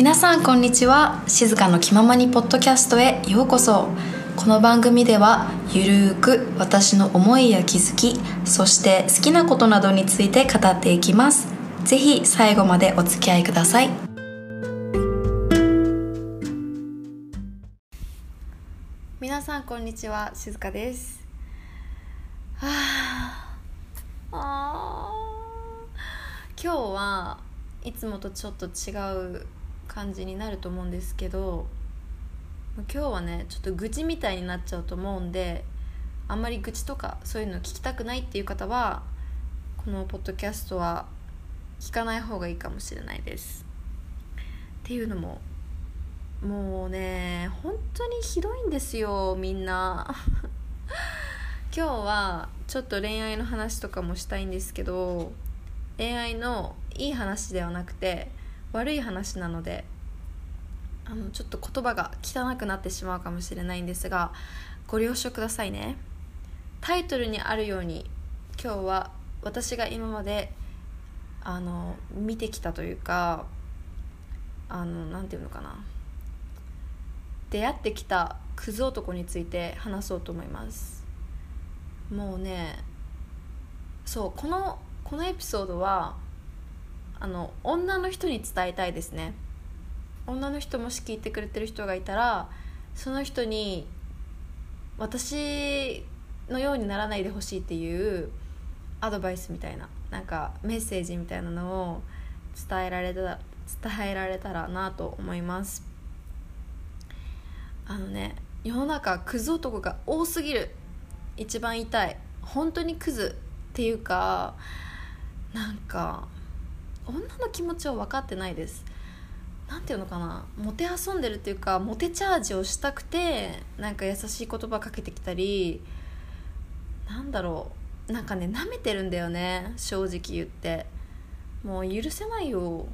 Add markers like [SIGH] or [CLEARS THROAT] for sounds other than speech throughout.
皆さんこんにちは。静かの気ままにポッドキャストへようこそ。この番組ではゆるーく私の思いや気づきそして好きなことなどについて語っていきます。ぜひ最後までお付き合いください。皆さんこんにちは。静香です。はああー。今日はいつもとちょっと違う感じになると思うんですけど今日はねちょっと愚痴みたいになっちゃうと思うんであんまり愚痴とかそういうの聞きたくないっていう方はこのポッドキャストは聞かない方がいいかもしれないです。っていうのももうね本当にひどいんですよみんな。[LAUGHS] 今日はちょっと恋愛の話とかもしたいんですけど恋愛のいい話ではなくて悪い話なのであのちょっと言葉が汚くなってしまうかもしれないんですがご了承くださいね。タイトルにあるように今日は私が今まであの見てきたというかあのなんていうのかな。出会ってきたクズ男について話そうと思います。もうねそうこのこのエピソードはあの女の人に伝えたいですね。女の人もし聞いてくれてる人がいたらその人に私のようにならないでほしいっていうアドバイスみたいななんかメッセージみたいなのを伝えられた伝えられたらなと思います。あのね世の中クズ男が多すぎる。一番痛い。本当にクズっていうかなんか女の気持ちを分かってないです。なんていうのかな。モテ遊んでるっていうかモテチャージをしたくてなんか優しい言葉かけてきたりなんだろう。なんかね舐めてるんだよね。正直言って。もう許せないよ。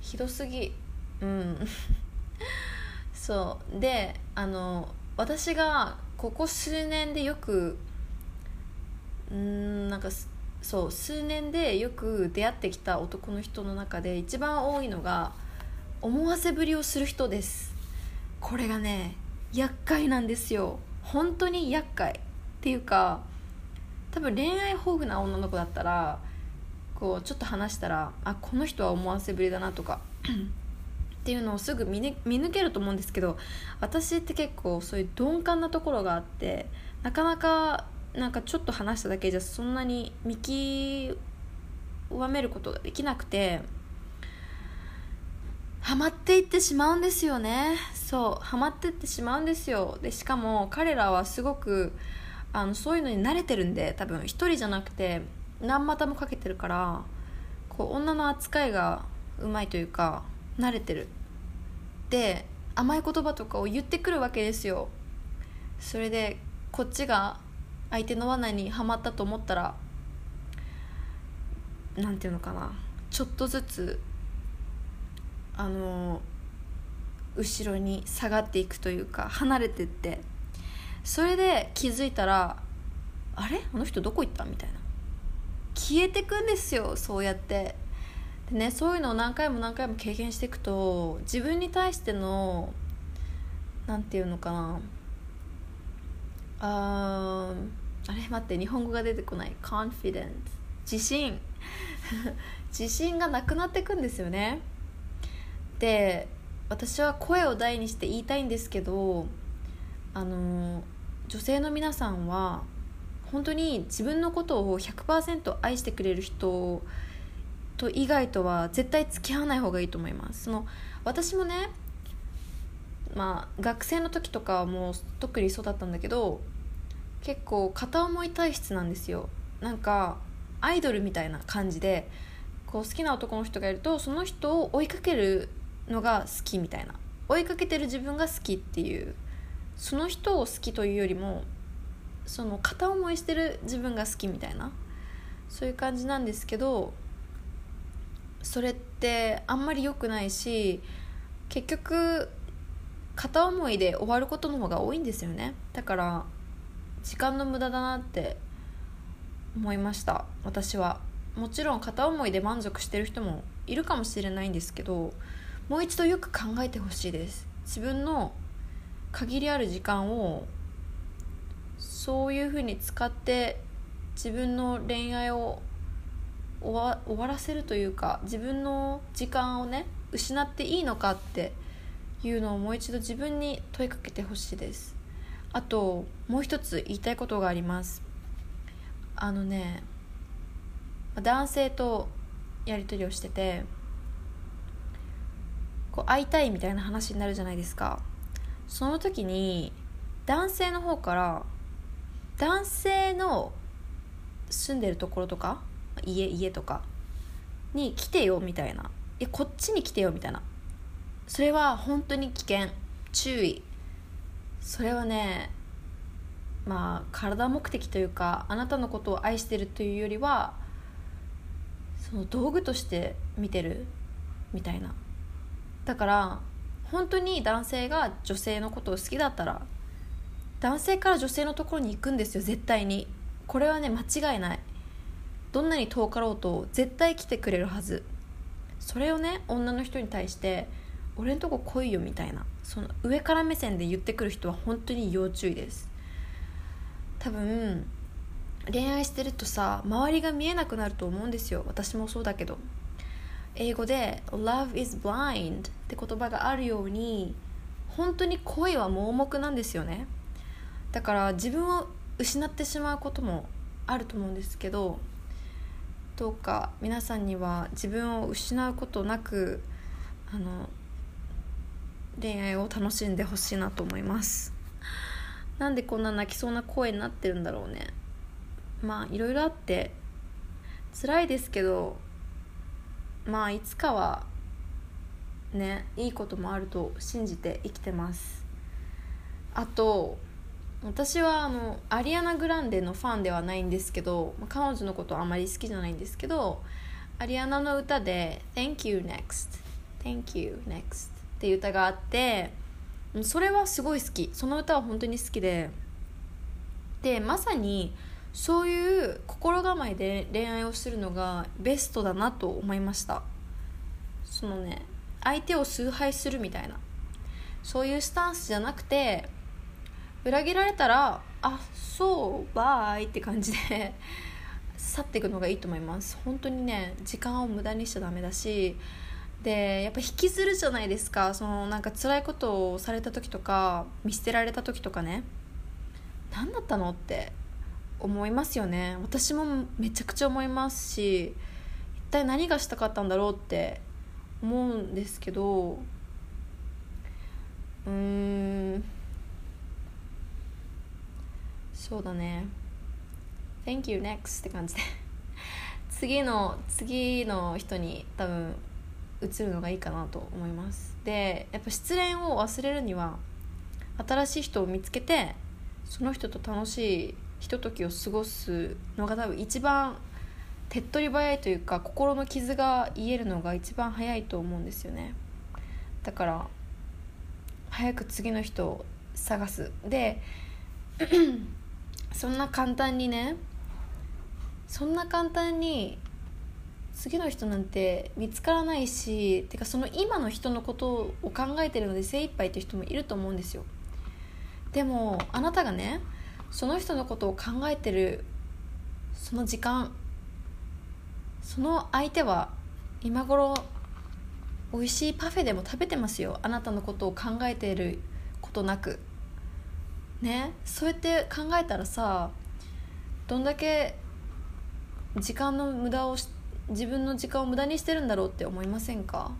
ひどすぎ。うん。[LAUGHS] そう。であの私がここ数年でよくうんなんかそう数年でよく出会ってきた男の人の中で一番多いのが思わせぶりをする人です。これがね厄介なんですよ。本当に厄介。っていうか多分恋愛豊富な女の子だったらこうちょっと話したらあこの人は思わせぶりだなとか [CLEARS THROAT] っていうのをすぐ見,、ね、見抜けると思うんですけど私って結構そういう鈍感なところがあってなかなかなんかちょっと話しただけじゃそんなに見極めることができなくてハマっていってしまうんですよね。そうハマっていってしまうんですよ。でしかも彼らはすごくあのそういうのに慣れてるんで多分1人じゃなくて何股もかけてるからこう女の扱いがうまいというか慣れてる。で甘い言葉とかを言ってくるわけですよ。それでこっちが相手の罠にはまったと思ったらなんていうのかな。ちょっとずつあの後ろに下がっていくというか離れてって。それで気づいたらあれ？あの人どこ行った？みたいな。消えてくんですよそうやって。でねそういうのを何回も何回も経験していくと自分に対しての何て言うのかな。ああれ待って日本語が出てこない。Confidence 自信。[LAUGHS] 自信がなくなっていくんですよね。で私は声を大にして言いたいんですけどあの女性の皆さんは本当に自分のことを100%愛してくれる人と以外とは絶対付き合わない方がいいと思います。その私もねまあ学生の時とかはもう特にそうだったんだけど結構片思い体質なんですよ。なんかアイドルみたいな感じでこう好きな男の人がいるとその人を追いかけるのが好きみたいな。追いかけてる自分が好きっていう。その人を好きというよりもその片思いしてる自分が好きみたいな。そういう感じなんですけどそれってあんまり良くないし結局片思いで終わることの方が多いんですよね。だから時間の無駄だなって思いました。私は。もちろん片思いで満足してる人もいるかもしれないんですけどもう一度よく考えてほしいです。自分の限りある時間をそういうふうに使って自分の恋愛を終わ終わらせるというか自分の時間をね失っていいのかっていうのをもう一度自分に問いかけてほしいです。あともう一つ言いたいことがあります。あのね男性とやり取りをしててこう会いたいみたいな話になるじゃないですか。その時に男性の方から男性の住んでるところとか家家とかに来てよみたいな。えこっちに来てよみたいな。それは本当に危険。注意。それはねまあ体目的というかあなたのことを愛してるというよりはその道具として見てるみたいな。だから本当に男性が女性のことを好きだったら男性から女性のところに行くんですよ絶対に。これはね間違いない。どんなに遠かろうと絶対来てくれるはず。それをね女の人に対して俺んとこ来いよみたいな。その上から目線で言ってくる人は本当に要注意です。多分恋愛してるとさ周りが見えなくなると思うんですよ。私もそうだけど。英語で「Love is blind」って言葉があるように本当に恋は盲目なんですよね。だから自分を失ってしまうこともあると思うんですけどどうか皆さんには自分を失うことなくあの恋愛を楽しんでほしいなと思います。なんでこんな泣きそうな声になってるんだろうね。まあいろいろあって辛いですけどまあいつかはねいいこともあると信じて生きてます。あと私はあのアリアナ・グランデのファンではないんですけど彼女のことはあまり好きじゃないんですけどアリアナの歌で「Thank you next」「Thank you next」っていう歌があってそれはすごい好き。その歌は本当に好きで。でまさにそういう心構えで恋愛をするのがベストだなと思いました。そのね相手を崇拝するみたいな。そういうスタンスじゃなくて裏切られたらあそうバイって感じで去っていくのがいいと思います。本当にね時間を無駄にしちゃダメだしでやっぱ引きずるじゃないですか。そのなんか辛いことをされた時とか見捨てられた時とかね。何だったのって思いますよね。私もめちゃくちゃ思いますし一体何がしたかったんだろうって思うんですけどうーん。そうだね。Thank you next って感じで。次の次の人に多分移るのがいいかなと思います。でやっぱ失恋を忘れるには新しい人を見つけてその人と楽しいひとときを過ごすのが多分一番手っ取り早いというか心の傷が癒えるのが一番早いと思うんですよね。だから早く次の人を探す。で [CLEARS THROAT] そんな簡単にねそんな簡単に次の人なんて見つからないしてかその今の人のことを考えてるので精一杯っていう人もいると思うんですよ。でもあなたがねその人のことを考えてるその時間その相手は今頃美味しいパフェでも食べてますよ。あなたのことを考えていることなく。ね？そうやって考えたらさどんだけ時間の無駄をして自分の時間を無駄にしてるんだろうって思いませんか？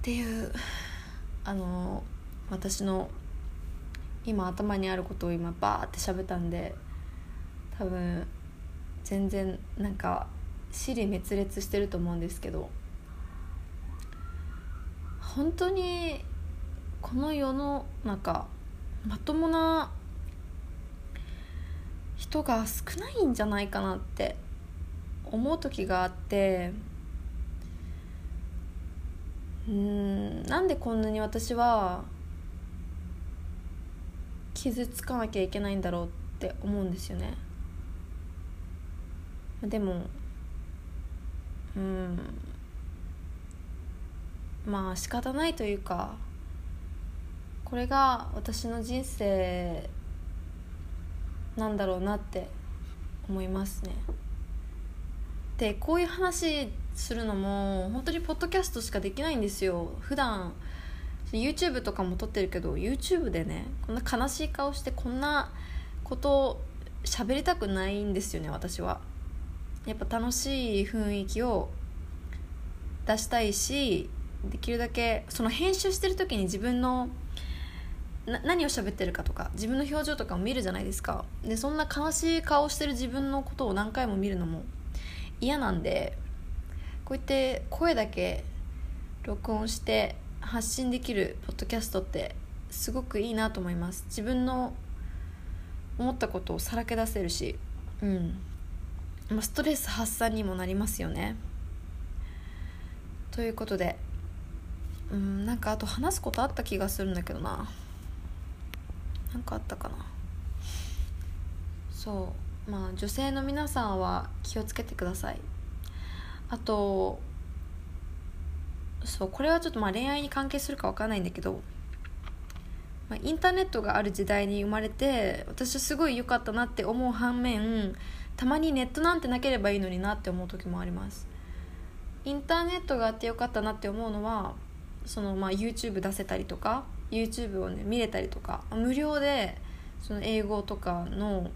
っていうあの私の今頭にあることを今バーって喋ったんで多分全然なんか尻滅裂してると思うんですけど本当にこの世の中まともな人が少ないんじゃないかなって思う時があってうんなんでこんなに私は傷つかなきゃいけないんだろうって思うんですよね。でもうんまあ仕方ないというかこれが私の人生なんだろうなって思いますね。でこういう話するのも本当にポッドキャストしかできないんですよ。普段。YouTube とかも撮ってるけど YouTube でねこんな悲しい顔してこんなこと喋りたくないんですよね私は。やっぱ楽しい雰囲気を出したいしできるだけその編集してる時に自分のな何を喋ってるかとか自分の表情とかも見るじゃないですか。でそんな悲しい顔してる自分のことを何回も見るのも嫌なんでこうやって声だけ録音して発信できるポッドキャストってすごくいいなと思います。自分の思ったことをさらけ出せるしうん。まあ、ストレス発散にもなりますよね。ということでうんなんかあと話すことあった気がするんだけどな。なんかあったかな。そう。まあ女性の皆さんは気をつけてください。あとそうこれはちょっとまあ恋愛に関係するか分かんないんだけど、まあ、インターネットがある時代に生まれて私はすごい良かったなって思う反面たまにネットなんてなければいいのになって思う時もあります。インターネットがあってよかったなって思うのはそのまあ YouTube 出せたりとか YouTube をね見れたりとか無料でその英語とかの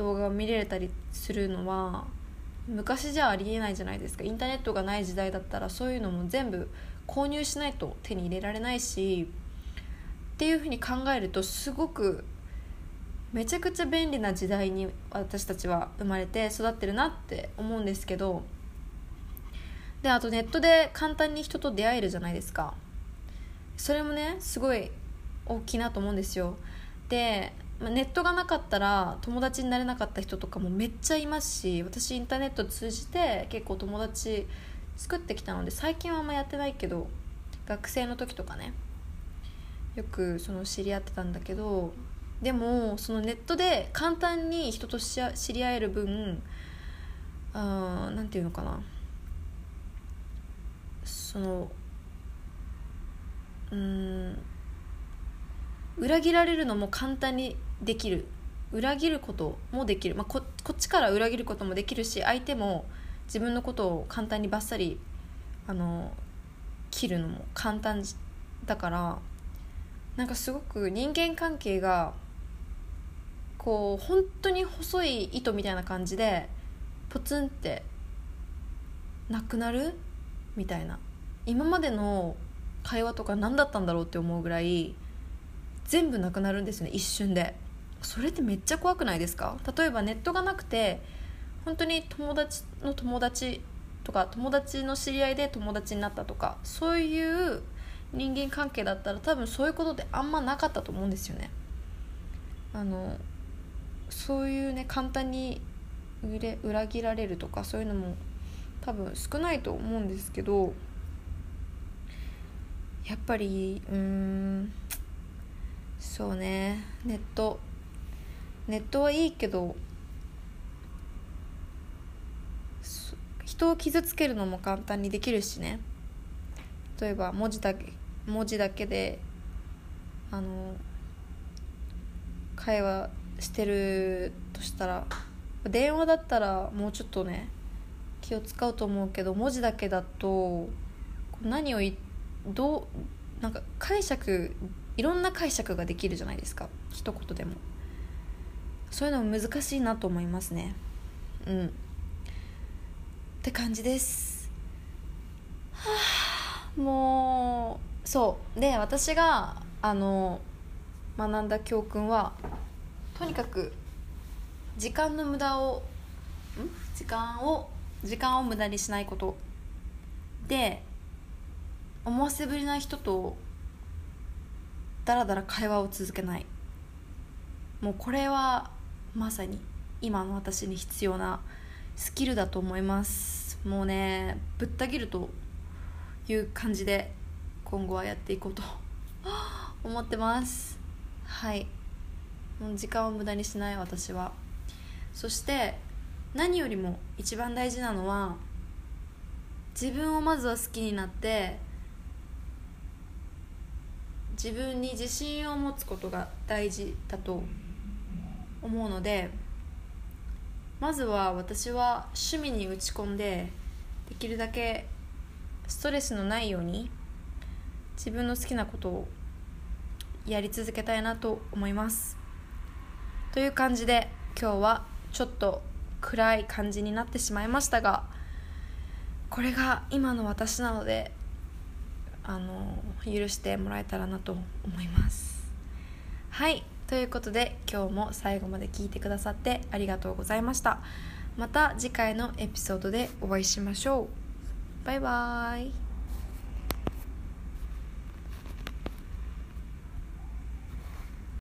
動画を見れたりするのは昔じゃありえないじゃないですか。インターネットがない時代だったらそういうのも全部購入しないと手に入れられないしっていうふうに考えるとすごくめちゃくちゃ便利な時代に私たちは生まれて育ってるなって思うんですけどであとネットで簡単に人と出会えるじゃないですか。それもねすごい大きいなと思うんですよ。でまあネットがなかったら友達になれなかった人とかもめっちゃいますし私インターネット通じて結構友達作ってきたので最近はあんまやってないけど学生の時とかねよくその知り合ってたんだけどでもそのネットで簡単に人と知り合える分何て言うのかな。そのうん裏切られるのも簡単にできる裏切ることもできる、まあ、ここっちから裏切ることもできるし相手も自分のことを簡単にバッサリあの切るのも簡単だからなんかすごく人間関係がこう本当に細い糸みたいな感じでポツンってなくなるみたいな。今までの会話とか何だったんだろうって思うぐらい全部なくなるんですよね一瞬で。それってめっちゃ怖くないですか？例えばネットがなくて本当に友達の友達とか友達の知り合いで友達になったとかそういう人間関係だったら多分そういうことってあんまなかったと思うんですよね。あのそういうね簡単に裏切られるとかそういうのも多分少ないと思うんですけどやっぱりうんそうねネットネットはいいけど人を傷つけるのも簡単にできるしね。例えば文字だけ文字だけであの会話してるとしたら電話だったらもうちょっとね気を使うと思うけど文字だけだと何をどうなんか解釈いろんな解釈ができるじゃないですか。一言でも。そういうのも難しいなと思いますね。うん。って感じです。はあもうそう。で私があの学んだ教訓はとにかく時間の無駄をん？時間を時間を無駄にしないこと。で思わせぶりな人とだらだら会話を続けない。もうこれはまさに今の私に必要なスキルだと思います。もうねぶった切るという感じで今後はやっていこうと [GASPS] 思ってます。はい。もう時間を無駄にしない私は。そして何よりも一番大事なのは自分をまずは好きになって自分に自信を持つことが大事だと思うのでまずは私は趣味に打ち込んでできるだけストレスのないように自分の好きなことをやり続けたいなと思います。という感じで今日はちょっと暗い感じになってしまいましたがこれが今の私なのであの許してもらえたらなと思います。はい。ということで今日も最後まで聞いてくださってありがとうございました。また次回のエピソードでお会いしましょう。バイバーイ。